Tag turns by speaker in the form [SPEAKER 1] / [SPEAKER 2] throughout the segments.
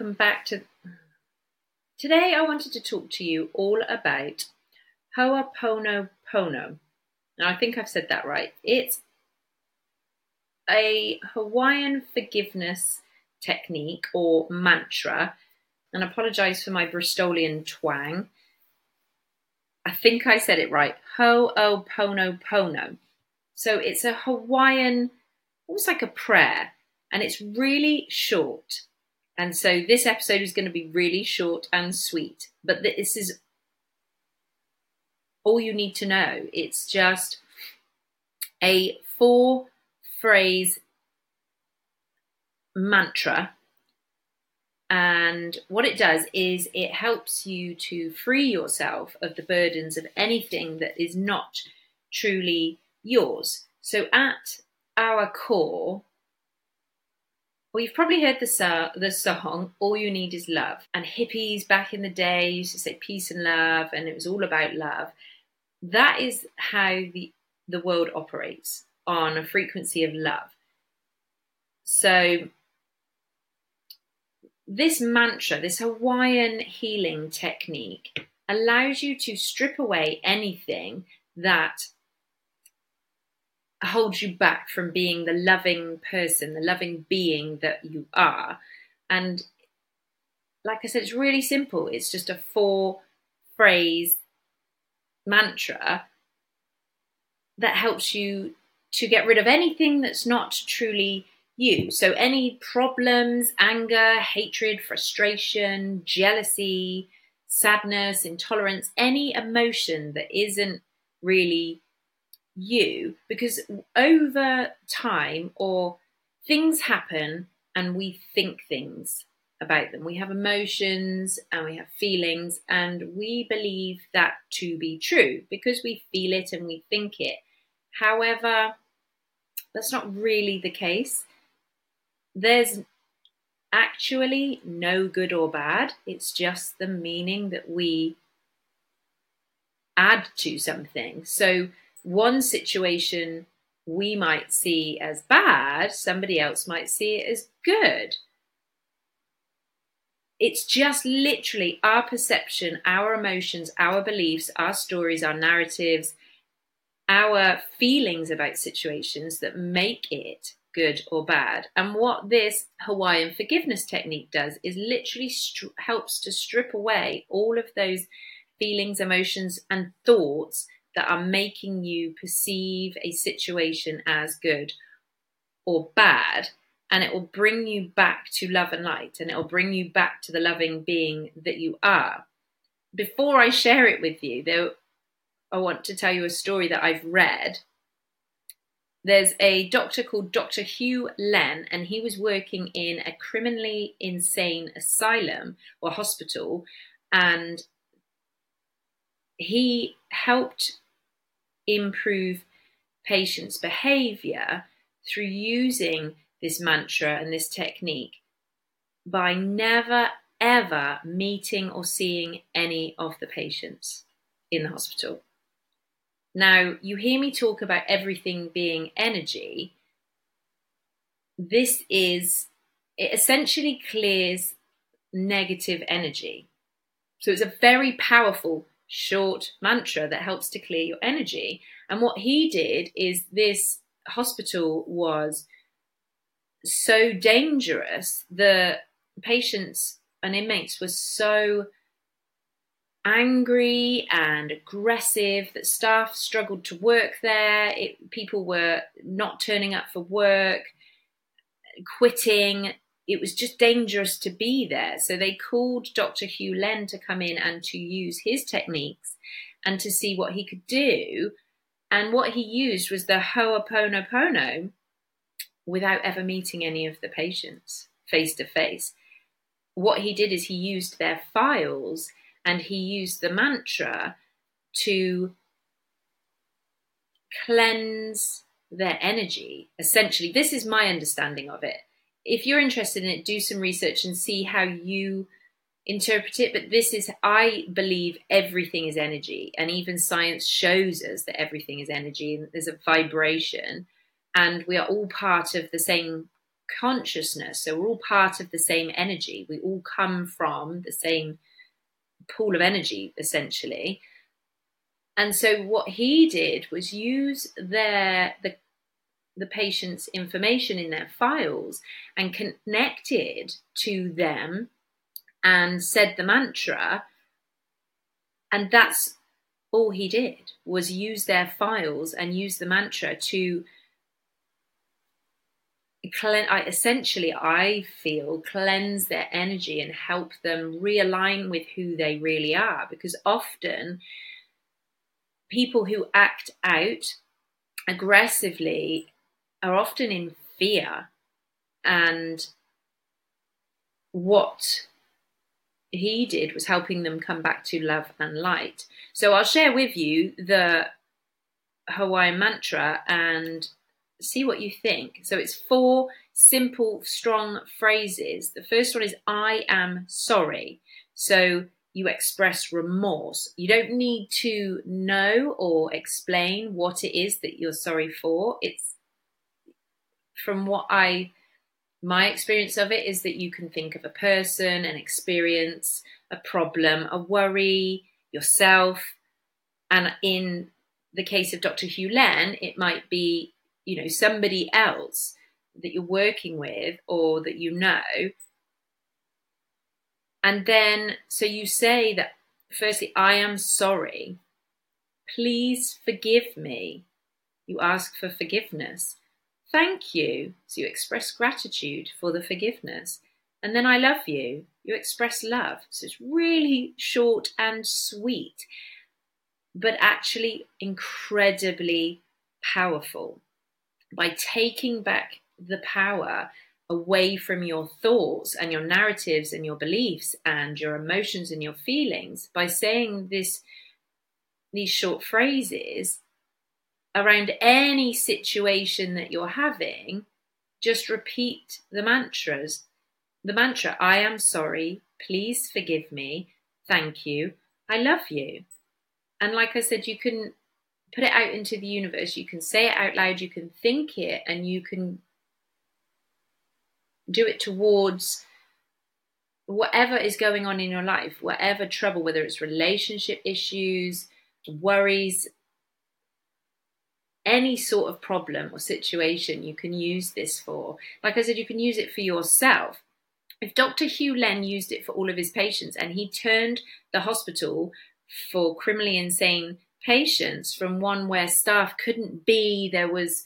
[SPEAKER 1] welcome back to. Today, I wanted to talk to you all about Ho'oponopono. Now, I think I've said that right. It's a Hawaiian forgiveness technique or mantra, and apologize for my Bristolian twang. I think I said it right. Ho'oponopono. So it's a Hawaiian, almost like a prayer, and it's really short. And so this episode is going to be really short and sweet, but this is all you need to know. It's just a four phrase mantra. And what it does is it helps you to free yourself of the burdens of anything that is not truly yours. So, at our core, well, you've probably heard the, the song, All You Need Is Love. And hippies back in the day used to say peace and love, and it was all about love. That is how the, the world operates on a frequency of love. So, this mantra, this Hawaiian healing technique, allows you to strip away anything that holds you back from being the loving person, the loving being that you are. And like I said, it's really simple. It's just a four phrase mantra that helps you to get rid of anything that's not truly you. So, any problems, anger, hatred, frustration, jealousy, sadness, intolerance, any emotion that isn't really you because over time or things happen and we think things about them. We have emotions and we have feelings and we believe that to be true because we feel it and we think it. However, that's not really the case. There's actually no good or bad. It's just the meaning that we add to something. So one situation we might see as bad, somebody else might see it as good. It's just literally our perception, our emotions, our beliefs, our stories, our narratives, our feelings about situations that make it good or bad. And what this Hawaiian forgiveness technique does is literally helps to strip away all of those feelings, emotions, and thoughts that are making you perceive a situation as good or bad. And it will bring you back to love and light, and it will bring you back to the loving being that you are. Before I share it with you, though, I want to tell you a story that I've read. There's a doctor called Dr. Hew Len, and he was working in a criminally insane asylum or hospital, and he helped improve patients' behavior through using this mantra and this technique by never ever meeting or seeing any of the patients in the hospital. Now, you hear me talk about everything being energy. This is, it essentially clears negative energy. So it's a very powerful short mantra that helps to clear your energy. And what he did is this hospital was so dangerous. The patients and inmates were so angry and aggressive that staff struggled to work there. It, people were not turning up for work, quitting it was just dangerous to be there. So they called Dr. Hew Len to come in and to use his techniques and to see what he could do. And what he used was the Ho'oponopono without ever meeting any of the patients face to face. What he did is he used their files and he used the mantra to cleanse their energy. Essentially, this is my understanding of it if you're interested in it, do some research and see how you interpret it. But this is, I believe, everything is energy, and even science shows us that everything is energy, and there's a vibration, and we are all part of the same consciousness. So we're all part of the same energy. We all come from the same pool of energy, essentially. And so what he did was use their the the patient's information in their files and connected to them and said the mantra. And that's all he did was use their files and use the mantra to I, essentially i feel cleanse their energy and help them realign with who they really are. Because often people who act out aggressively are often in fear and what he did was helping them come back to love and light. So I'll share with you the Hawaiian mantra and see what you think. So it's four simple, strong phrases. The first one is I am sorry. So you express remorse. You don't need to know or explain what it is that you're sorry for. It's from what I my experience of it is that you can think of a person, an experience, a problem, a worry, yourself. And in the case of Dr. Hew Len, it might be, you know, somebody else that you're working with or that you know. And then, so you say that, firstly, I am sorry. Please forgive me. You ask for forgiveness. Thank you. So you express gratitude for the forgiveness. And then I love you. You express love. So it's really short and sweet, but actually incredibly powerful. By taking back the power away from your thoughts and your narratives and your beliefs and your emotions and your feelings, by saying this, these short phrases, around any situation that you're having, just repeat the mantras. The mantra, I am sorry, please forgive me, thank you, I love you. And like I said, you can put it out into the universe, you can say it out loud, you can think it, and you can do it towards whatever is going on in your life, whatever trouble, whether it's relationship issues, worries, any sort of problem or situation you can use this for. Like I said, you can use it for yourself. If Dr. Hew Len used it for all of his patients and he turned the hospital for criminally insane patients from one where staff couldn't be, there was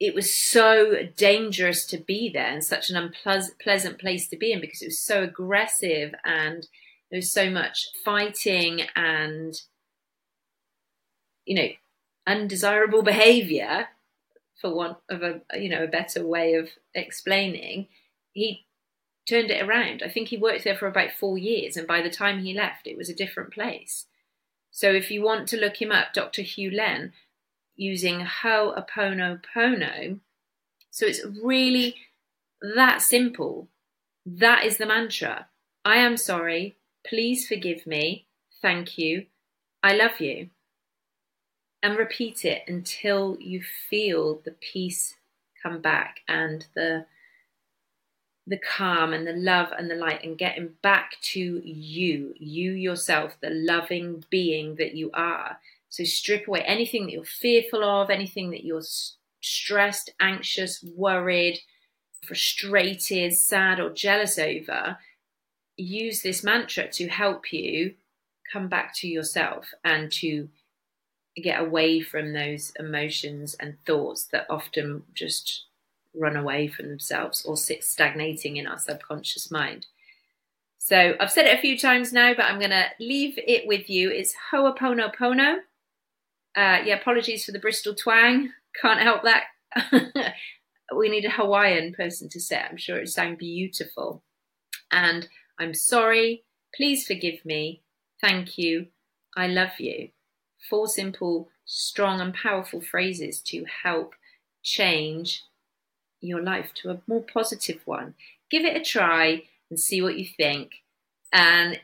[SPEAKER 1] it was so dangerous to be there and such an unpleasant place to be in because it was so aggressive and there was so much fighting and you know undesirable behavior for want of a you know a better way of explaining he turned it around. I think he worked there for about 4 years and by the time he left it was a different place. So if you want to look him up dr hew len using ho'oponopono so it's really that simple. That is the mantra. I am sorry. Please forgive me. Thank you. I love you and repeat it until you feel the peace come back and the the calm and the love and the light and getting back to you, you yourself, the loving being that you are. So strip away anything that you're fearful of, anything that you're stressed, anxious, worried, frustrated, sad, or jealous over. Use this mantra to help you come back to yourself and to get away from those emotions and thoughts that often just run away from themselves or sit stagnating in our subconscious mind. So I've said it a few times now, but I'm going to leave it with you. It's Ho'oponopono. Uh, yeah, apologies for the Bristol twang. Can't help that. we need a Hawaiian person to say. I'm sure it sound beautiful. And I'm sorry. Please forgive me. Thank you. I love you four simple, strong, and powerful phrases to help change your life to a more positive one. Give it a try and see what you think. And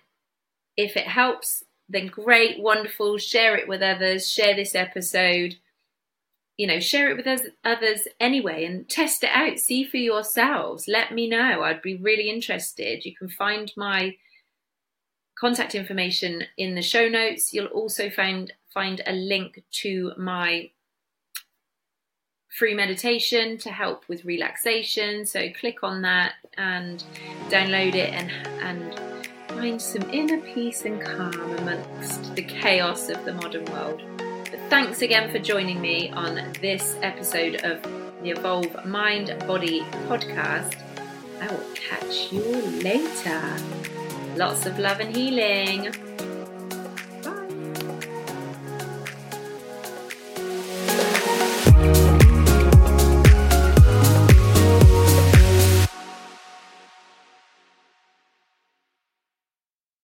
[SPEAKER 1] if it helps, then great, wonderful. Share it with others. Share this episode. you know, share it with others anyway and test it out. See for yourselves. Let me know. I'd be really interested. You can find my contact information in the show notes. You'll also find find a link to my free meditation to help with relaxation. So click on that and download it and and find some inner peace and calm amongst the chaos of the modern world. But thanks again for joining me on this episode of the Evolve Mind Body podcast. I will catch you later. Lots of love and healing.